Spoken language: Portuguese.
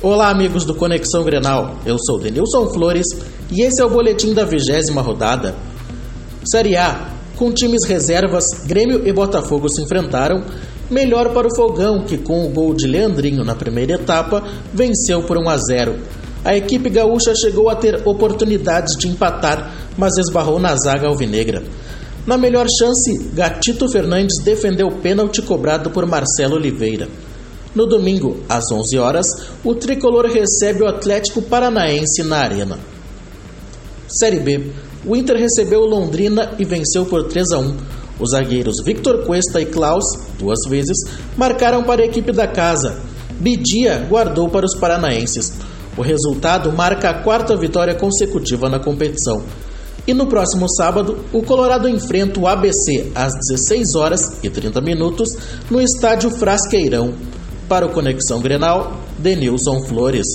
Olá, amigos do Conexão Grenal. Eu sou Denilson Flores e esse é o boletim da vigésima rodada. Série A. Com times reservas, Grêmio e Botafogo se enfrentaram. Melhor para o Fogão, que com o gol de Leandrinho na primeira etapa, venceu por 1 a 0. A equipe gaúcha chegou a ter oportunidades de empatar, mas esbarrou na zaga alvinegra. Na melhor chance, Gatito Fernandes defendeu o pênalti cobrado por Marcelo Oliveira. No domingo, às 11 horas, o tricolor recebe o Atlético Paranaense na Arena. Série B. O Inter recebeu Londrina e venceu por 3 a 1. Os zagueiros Victor Cuesta e Klaus, duas vezes, marcaram para a equipe da casa. Bidia guardou para os paranaenses. O resultado marca a quarta vitória consecutiva na competição. E no próximo sábado, o Colorado enfrenta o ABC às 16 horas e 30 minutos no estádio Frasqueirão. Para o Conexão Grenal, Denilson Flores.